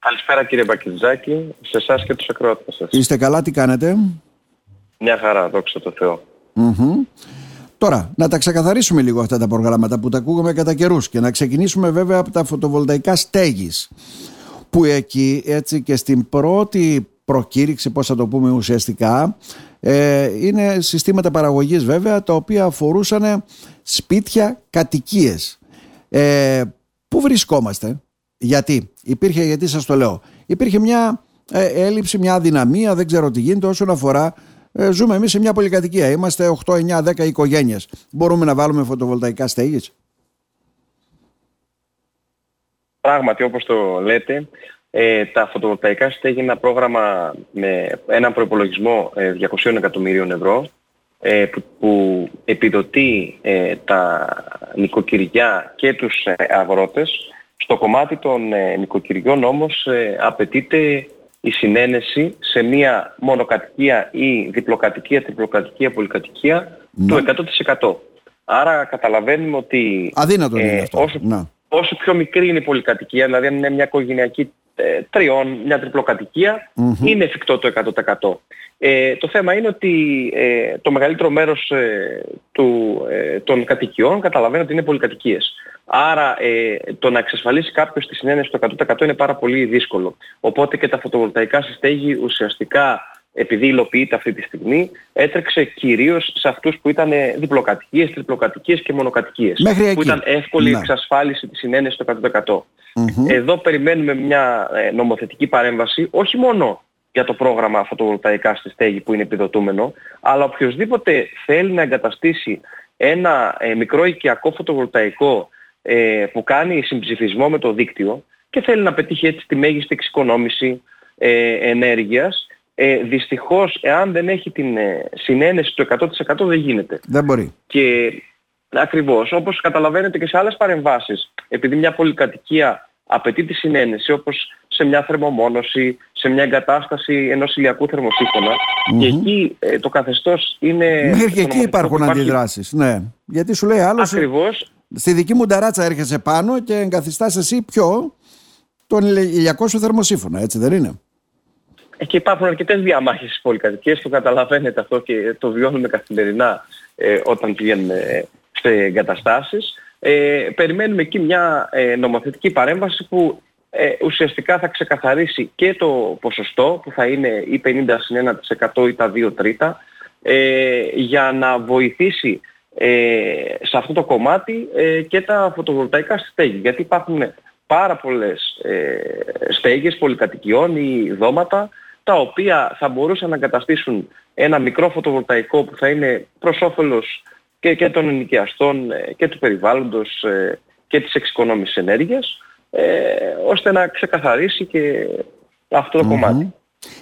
Καλησπέρα κύριε Μπακιτζάκη, σε εσάς και τους ακροατές σας. Είστε καλά, τι κάνετε; Μια χαρά, δόξα τω Θεώ. Τώρα, να τα ξεκαθαρίσουμε λίγο αυτά τα προγράμματα που τα ακούγαμε κατά καιρούς και να ξεκινήσουμε βέβαια από τα φωτοβολταϊκά στέγης που εκεί έτσι και στην πρώτη προκήρυξη, πώς θα το πούμε ουσιαστικά, ε, είναι συστήματα παραγωγής βέβαια τα οποία αφορούσαν σπίτια κατοικίες. Ε, πού βρισκόμαστε, γιατί, υπήρχε, γιατί σας το λέω, υπήρχε μια ε, έλλειψη, μια αδυναμία, δεν ξέρω τι γίνεται όσον αφορά ε, ζούμε εμείς σε μια πολυκατοικία. Είμαστε 8, 9, 10 οικογένειες. Μπορούμε να βάλουμε φωτοβολταϊκά στέγης. Πράγματι, όπως το λέτε, ε, τα φωτοβολταϊκά στέγη είναι ένα πρόγραμμα με έναν προϋπολογισμό ε, 200 εκατομμυρίων ευρώ ε, που, που επιδοτεί ε, τα νοικοκυριά και τους ε, αγρότες. Στο κομμάτι των ε, νοικοκυριών όμως απαιτείται η συνένεση σε μία μονοκατοικία ή διπλοκατοικία, τριπλοκατοικία, πολυκατοικία ναι. του 100%. Άρα καταλαβαίνουμε ότι Αδύνατο είναι αυτό. Όσο, ναι. όσο πιο μικρή είναι η πολυκατοικία, δηλαδή αν είναι μια οικογενειακή ε, τριών, μια τριπλοκατοικία, είναι εφικτό το 100%. Ε, το θέμα είναι ότι ε, το μεγαλύτερο μέρος ε, του, ε, των κατοικιών καταλαβαίνει ότι είναι πολυκατοικίες. Άρα ε, το να εξασφαλίσει κάποιος τη συνένεση στο 100% είναι πάρα πολύ δύσκολο. Οπότε και τα φωτοβολταϊκά συστέγη ουσιαστικά επειδή υλοποιείται αυτή τη στιγμή, έτρεξε κυρίως σε αυτούς που ήταν διπλοκατοικίες, τριπλοκατοικίες και μονοκατοικίες. Μέχρι που ήταν εύκολη η εξασφάλιση της συνένεσης στο 100%. Εδώ περιμένουμε μια ε, νομοθετική παρέμβαση, όχι μόνο για το πρόγραμμα φωτοβολταϊκά στη στέγη που είναι επιδοτούμενο, αλλά οποιοδήποτε θέλει να εγκαταστήσει ένα ε, μικρό οικιακό φωτοβολταϊκό ε, που κάνει συμψηφισμό με το δίκτυο και θέλει να πετύχει έτσι τη μέγιστη εξοικονόμηση ε, ενέργειας, ε, δυστυχώς εάν δεν έχει την ε, συνένεση του 100% δεν γίνεται. Δεν μπορεί. Και ακριβώς όπως καταλαβαίνετε και σε άλλες παρεμβάσεις, επειδή μια πολυκατοικία απαιτεί τη συνένεση όπως σε μια θερμομόνωση, σε μια εγκατάσταση ενός ηλιακού και εκεί ε, το καθεστώς είναι... Μέχρι και εκεί υπάρχουν υπάρχει... αντιδράσεις, ναι. Γιατί σου λέει άλλος... Ακριβώς. Στη δική μου ταράτσα έρχεσαι πάνω και εγκαθιστάς εσύ πιο τον ηλιακό σου θερμοσύφωνα, έτσι δεν είναι; Ε, και υπάρχουν αρκετές διαμάχες στις πολυκατοικίες, το καταλαβαίνετε αυτό και το βιώνουμε καθημερινά ε, όταν πηγαίνουμε σε εγκαταστάσεις. Ε, περιμένουμε εκεί μια ε, νομοθετική παρέμβαση που ε, ουσιαστικά θα ξεκαθαρίσει και το ποσοστό που θα είναι ή 50 1% ή τα 2 τρίτα ε, για να βοηθήσει σε αυτό το κομμάτι και τα φωτοβολταϊκά στέγη. Γιατί υπάρχουν πάρα πολλές στέγες πολυκατοικιών ή δώματα τα οποία θα μπορούσαν να εγκαταστήσουν ένα μικρό φωτοβολταϊκό που θα είναι προς όφελος και, και των ενοικιαστών ε, και του περιβάλλοντος ε, και της εξοικονόμησης ενέργειας ε, ώστε να ξεκαθαρίσει και αυτό το κομμάτι.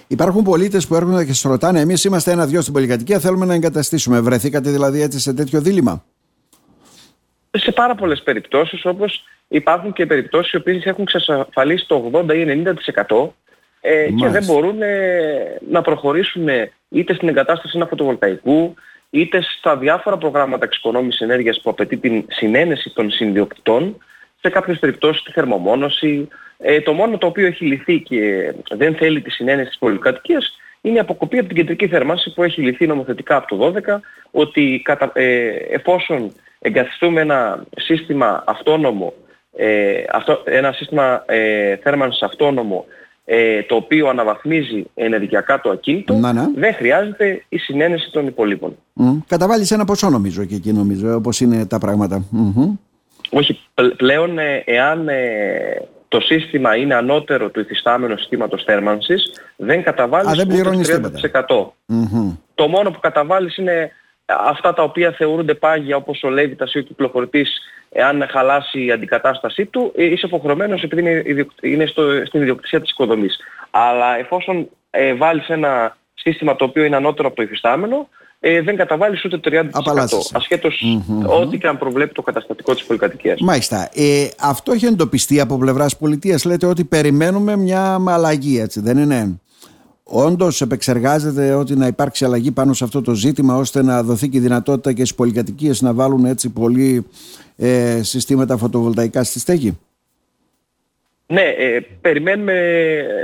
Υπάρχουν πολίτες που έρχονται και σας ρωτάνε εμείς είμαστε ένα-δυο στην πολυκατοικία θέλουμε να εγκαταστήσουμε. Βρεθήκατε δηλαδή έτσι σε τέτοιο δίλημα; Σε πάρα πολλές περιπτώσεις όπως υπάρχουν και περιπτώσεις οι οποίες έχουν ξεσαφαλίσει το 80 ή 90% ε, και δεν μπορούν ε, να προχωρήσουν είτε στην εγκατάσταση ένα φωτοβολταϊκού, είτε στα διάφορα προγράμματα εξοικονόμησης ενέργειας που απαιτεί την συνένεση των συνδιοκτητών, σε κάποιες περιπτώσεις τη θερμομόνωση. Ε, το μόνο το οποίο έχει λυθεί και δεν θέλει τη συνένεση της πολυκατοικίας είναι η αποκοπή από την κεντρική θερμάνση που έχει λυθεί νομοθετικά από το 12, ότι κατα, ε, εφόσον εγκαθιστούμε ένα σύστημα αυτόνομο, ε, αυτό, ένα σύστημα ε, θέρμανσης αυτόνομο ε, το οποίο αναβαθμίζει ενεργειακά το ακίνητο, να, ναι. δεν χρειάζεται η συνένεση των υπολείπων. Mm. Καταβάλεις ένα ποσό νομίζω και εκεί νομίζω, όπως είναι τα πράγματα. Όχι, πλέον ε, εάν ε, το σύστημα είναι ανώτερο του υφιστάμενου συστήματος θέρμανσης, δεν καταβάλεις Α, δεν 30%. Το μόνο που καταβάλεις είναι αυτά τα οποία θεωρούνται πάγια όπως ο Λέβιτας ή ο κυκλοφορητής εάν χαλάσει η αντικατάστασή του ε, είσαι υποχρεωμένος επειδή είναι, είναι στο, στην ιδιοκτησία της οικοδομής. Αλλά εφόσον ε, βάλεις ένα σύστημα το οποίο είναι ανώτερο από το υφιστάμενο ε, δεν καταβάλεις ούτε 30% ασχετως ό,τι και αν προβλέπει το καταστατικό της πολυκατοικίας. Μάλιστα. Ε, αυτό έχει εντοπιστεί από πλευράς πολιτείας. Λέτε ότι περιμένουμε μια αλλαγή έτσι δεν είναι; Όντως επεξεργάζεται ότι να υπάρξει αλλαγή πάνω σε αυτό το ζήτημα ώστε να δοθεί και η δυνατότητα και στις πολυκατοικίες να βάλουν έτσι πολύ ε, συστήματα φωτοβολταϊκά στη στέγη; Ναι, ε, περιμένουμε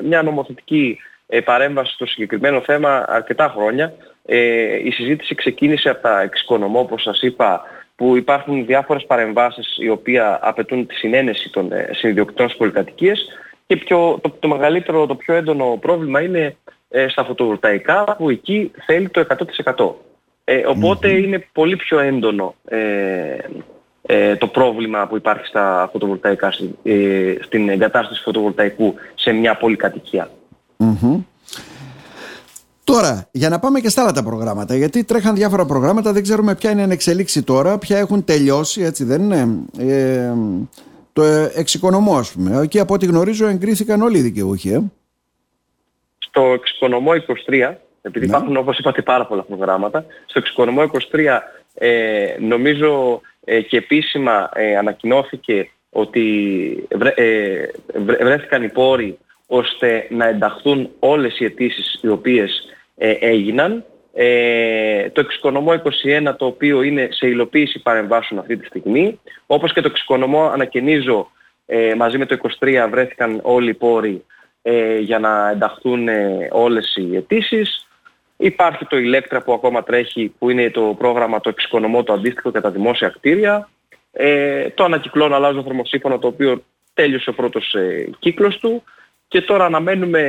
μια νομοθετική ε, παρέμβαση στο συγκεκριμένο θέμα αρκετά χρόνια. Ε, η συζήτηση ξεκίνησε από τα εξοικονομώ, όπως σας είπα, που υπάρχουν διάφορες παρεμβάσεις οι οποίες απαιτούν τη συνένεση των ε, συνδιοκτητών στις πολυκατοικίες και πιο, το, το μεγαλύτερο, το πιο έντονο πρόβλημα είναι ε, στα φωτοβολταϊκά που εκεί θέλει το 100%. Ε, οποτε είναι πολύ πιο έντονο ε, ε, το πρόβλημα που υπάρχει στα φωτοβολταϊκά, ε, στην εγκατάσταση φωτοβολταϊκού σε μια πολυκατοικία. Τώρα, για να πάμε και στα άλλα τα προγράμματα, γιατί τρέχαν διάφορα προγράμματα, δεν ξέρουμε ποια είναι εν εξελίξη τώρα, ποια έχουν τελειώσει, έτσι δεν είναι. Ε, το εξοικονομώ, ας πούμε. Εκεί από ό,τι γνωρίζω εγκρίθηκαν όλοι οι δικαιούχοι. Ε. Στο εξοικονομώ 23, επειδή ναι. υπάρχουν όπως είπατε πάρα πολλά προγράμματα, στο εξοικονομώ 23 ε, νομίζω ε, και επίσημα ε, ανακοινώθηκε ότι ε, βρέθηκαν οι πόροι ώστε να ενταχθούν όλες οι αιτήσεις οι οποίες έγιναν. το εξοικονομώ 21 το οποίο είναι σε υλοποίηση παρεμβάσεων αυτή τη στιγμή, όπως και το εξοικονομώ ανακαινίζω μαζί με το 23 βρέθηκαν όλοι οι πόροι για να ενταχθούν όλες οι αιτήσεις. Υπάρχει το Ηλέκτρα που ακόμα τρέχει, που είναι το πρόγραμμα το εξοικονομώ το αντίστοιχο για τα δημόσια κτίρια. Ε, το ανακυκλώνω αλλάζω θερμοσύφωνο το οποίο τέλειωσε ο πρώτος ε, κύκλος του και τώρα αναμένουμε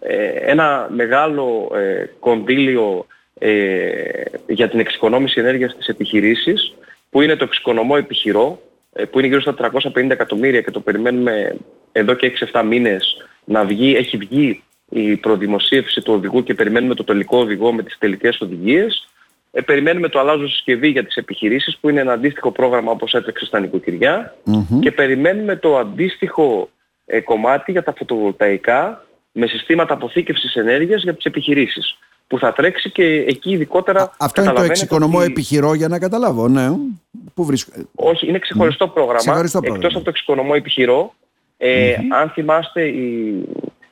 ε, ένα μεγάλο ε, κονδύλιο ε, για την εξοικονόμηση ενέργειας στις επιχειρήσεις που είναι το εξοικονομώ επιχειρό που είναι γύρω στα 350 εκατομμύρια και το περιμένουμε εδώ και 6-7 μήνες να βγει, έχει βγει η προδημοσίευση του οδηγού και περιμένουμε το τελικό οδηγό με τις τελικές οδηγίες. Ε, περιμένουμε το αλλάζω συσκευή για τις επιχειρήσεις που είναι ένα αντίστοιχο πρόγραμμα όπως έτρεξε στα νοικοκυρια και περιμένουμε το αντίστοιχο ε, κομμάτι για τα φωτοβολταϊκά με συστήματα αποθήκευσης ενέργειας για τις επιχειρήσεις που θα τρέξει και εκεί ειδικότερα... αυτό είναι το εξοικονομώ ότι... επιχειρό για να καταλάβω, ναι. Πού βρίσκω... Όχι, είναι ξεχωριστό πρόγραμμα. Ξεχωριστό πρόγραμμα. Εκτός από το εξοικονομώ επιχειρό, ε, αν θυμάστε η,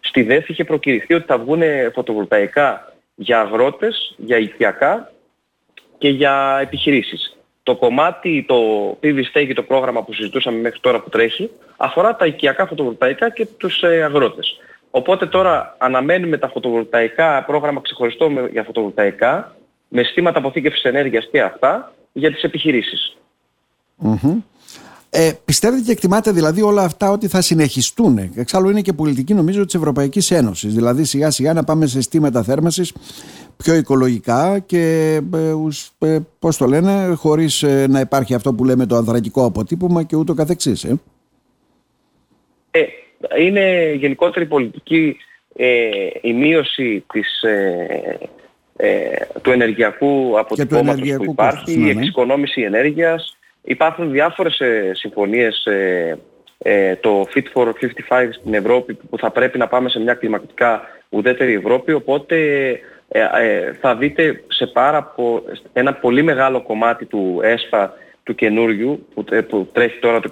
Στη ΔΕΘ είχε προκηρυχθεί ότι θα βγουν φωτοβολταϊκά για αγρότες, για οικιακά και για επιχειρήσεις. Το κομμάτι, το PV Stake, το πρόγραμμα που συζητούσαμε μέχρι τώρα που τρέχει, αφορά τα οικιακά φωτοβολταϊκά και τους ε, αγρότες. Οπότε τώρα αναμένουμε τα φωτοβολταϊκά, πρόγραμμα ξεχωριστό για φωτοβολταϊκά, με συστήματα αποθήκευσης ενέργειας και αυτά, για τις επιχειρησεις ε, πιστεύετε και εκτιμάτε δηλαδή όλα αυτά ότι θα συνεχιστούν; Εξάλλου είναι και πολιτική νομίζω της Ευρωπαϊκής Ένωσης. Δηλαδή σιγά σιγά να πάμε σε συστήματα θέρμανσης πιο οικολογικά και ε, ε, πώς το λένε χωρίς ε, να υπάρχει αυτό που λέμε το ανθρακικό αποτύπωμα και ούτω καθεξής. Ε. Ε, είναι γενικότερη πολιτική ε, η μείωση της, ε, του ενεργειακού αποτυπώματος που υπάρχει, η ναι, ναι. εξοικονόμηση ενέργειας, Υπάρχουν διάφορες ε, συμφωνίες, ε, ε, το Fit for 55 στην Ευρώπη που θα πρέπει να πάμε σε μια κλιματικά ουδέτερη Ευρώπη, οπότε θα δείτε σε πάρα ένα πολύ μεγάλο κομμάτι του ΕΣΦΑ του καινούριου που, που τρέχει τώρα το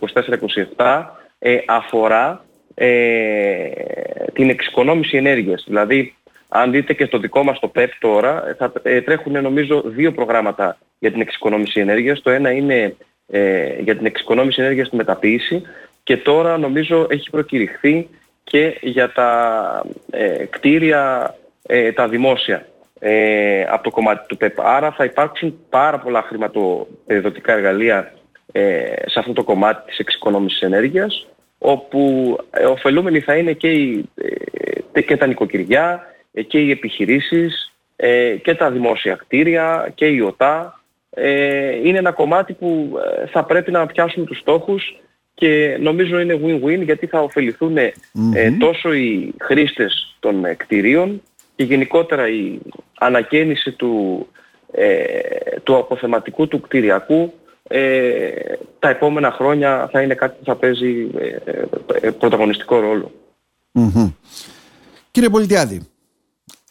24-27 αφορά την εξοικονόμηση ενέργειας. Δηλαδή αν δείτε και στο δικό μας το ΠΕΠ τώρα θα τρέχουν νομίζω δύο προγράμματα για την εξοικονόμηση ενέργειας. Το ένα είναι ε, για την εξοικονόμηση ενέργειας στη μεταποίηση και τώρα νομίζω έχει προκηρυχθεί και για τα ε, κτίρια ε, τα δημόσια ε, από το κομμάτι του ΠΕΠ. Άρα θα υπάρξουν πάρα πολλά χρηματοδοτικά εργαλεία σε αυτό το κομμάτι της εξοικονόμησης ενέργειας όπου ωφελούμενοι θα είναι και, οι, και τα νοικοκυριά και οι επιχειρήσεις και τα δημόσια κτίρια και η ΟΤΑ ε, είναι ένα κομμάτι που ε, θα πρέπει να πιάσουμε τους στόχους και νομίζω είναι win-win γιατί θα ωφεληθούν ε, τόσο οι χρήστες των κτηρίων και γενικότερα η ανακαίνιση του, του αποθεματικού του κτηριακού τα επόμενα χρόνια θα είναι κάτι που θα παίζει πρωταγωνιστικό Κύριε Πολιτιάδη,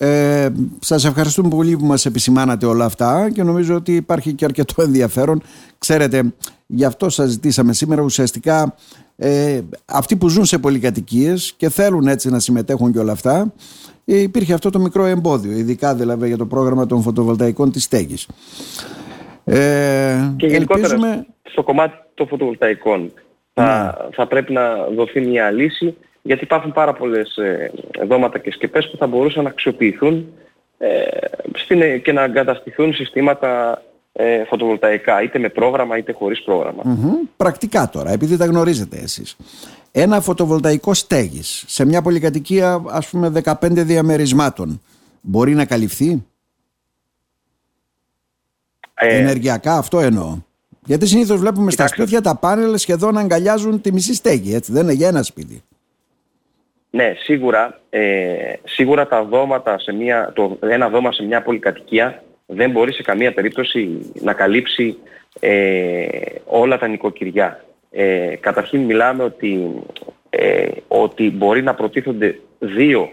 ε, σας ευχαριστούμε πολύ που μας επισημάνατε όλα αυτά και νομίζω ότι υπάρχει και αρκετό ενδιαφέρον. Ξέρετε, γι' αυτό σας ζητήσαμε σήμερα ουσιαστικά ε, αυτοί που ζουν σε πολυκατοικίες και θέλουν έτσι να συμμετέχουν και όλα αυτά ε, υπήρχε αυτό το μικρό εμπόδιο, ειδικά δηλαδή για το πρόγραμμα των φωτοβολταϊκών της στέγης. Ε, και ελπίζουμε... στο κομμάτι των φωτοβολταϊκών θα, ναι. θα πρέπει να δοθεί μια λύση γιατί υπάρχουν πάρα πολλές ε, δώματα και σκεπές που θα μπορούσαν να αξιοποιηθούν ε, και να εγκαταστηθούν συστήματα ε, φωτοβολταϊκά, είτε με πρόγραμμα είτε χωρίς Πρακτικά τώρα, επειδή τα γνωρίζετε εσείς. Ένα φωτοβολταϊκό στέγης σε μια πολυκατοικία ας πούμε 15 διαμερισμάτων μπορεί να καλυφθεί; Ε, ενεργειακά αυτό εννοώ. Γιατί συνήθως βλέπουμε στα σπίτια τα πάνελ σχεδόν αγκαλιάζουν τη μισή στέγη, έτσι δεν είναι για ένα σπίτι. Ναι, σίγουρα, ε, σίγουρα τα δώματα σε μια, το, ένα δώμα σε μια πολυκατοικία δεν μπορεί σε καμία περίπτωση να καλύψει ε, όλα τα νοικοκυριά. Ε, καταρχήν μιλάμε ότι, ε, ότι μπορεί να προτίθονται δύο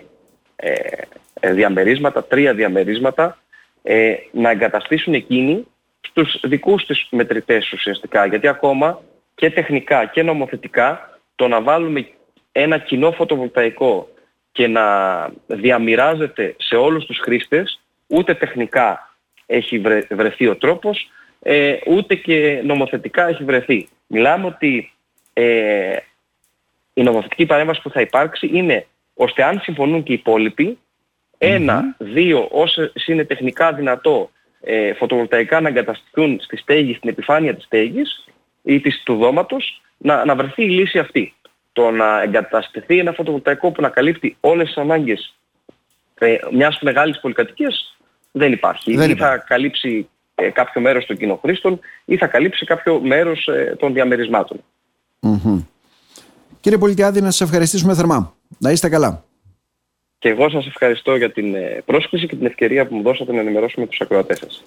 ε, διαμερίσματα, τρία διαμερίσματα, ε, να εγκαταστήσουν εκείνοι στους δικούς τους μετρητές ουσιαστικά. Γιατί ακόμα και τεχνικά και νομοθετικά το να βάλουμε ένα κοινό φωτοβολταϊκό και να διαμοιράζεται σε όλους τους χρήστες, ούτε τεχνικά έχει βρεθεί ο τρόπος, ε, ούτε και νομοθετικά έχει βρεθεί. Μιλάμε ότι ε, η νομοθετική παρέμβαση που θα υπάρξει είναι ώστε αν συμφωνούν και οι υπόλοιποι, ένα, δύο, όσο είναι τεχνικά δυνατό ε, φωτοβολταϊκά να εγκαταστηθούν στη στέγη, στην επιφάνεια της στέγης ή της, του δώματος, να, να βρεθεί η λύση αυτή. Το να εγκαταστηθεί ένα φωτοβολταϊκό που να καλύπτει όλες τις ανάγκες ε, μιας μεγάλης πολυκατοικίας δεν υπάρχει. Δεν ή θα καλύψει ε, κάποιο μέρος των κοινοχρήστων ή θα καλύψει κάποιο μέρος ε, των διαμερισμάτων. Mm-hmm. Κύριε Πολιτιάδη, να σας ευχαριστήσουμε θερμά. Να είστε καλά. Και εγώ σας ευχαριστώ για την ε, πρόσκληση και την ευκαιρία που μου δώσατε να ενημερώσουμε τους ακροατές σας.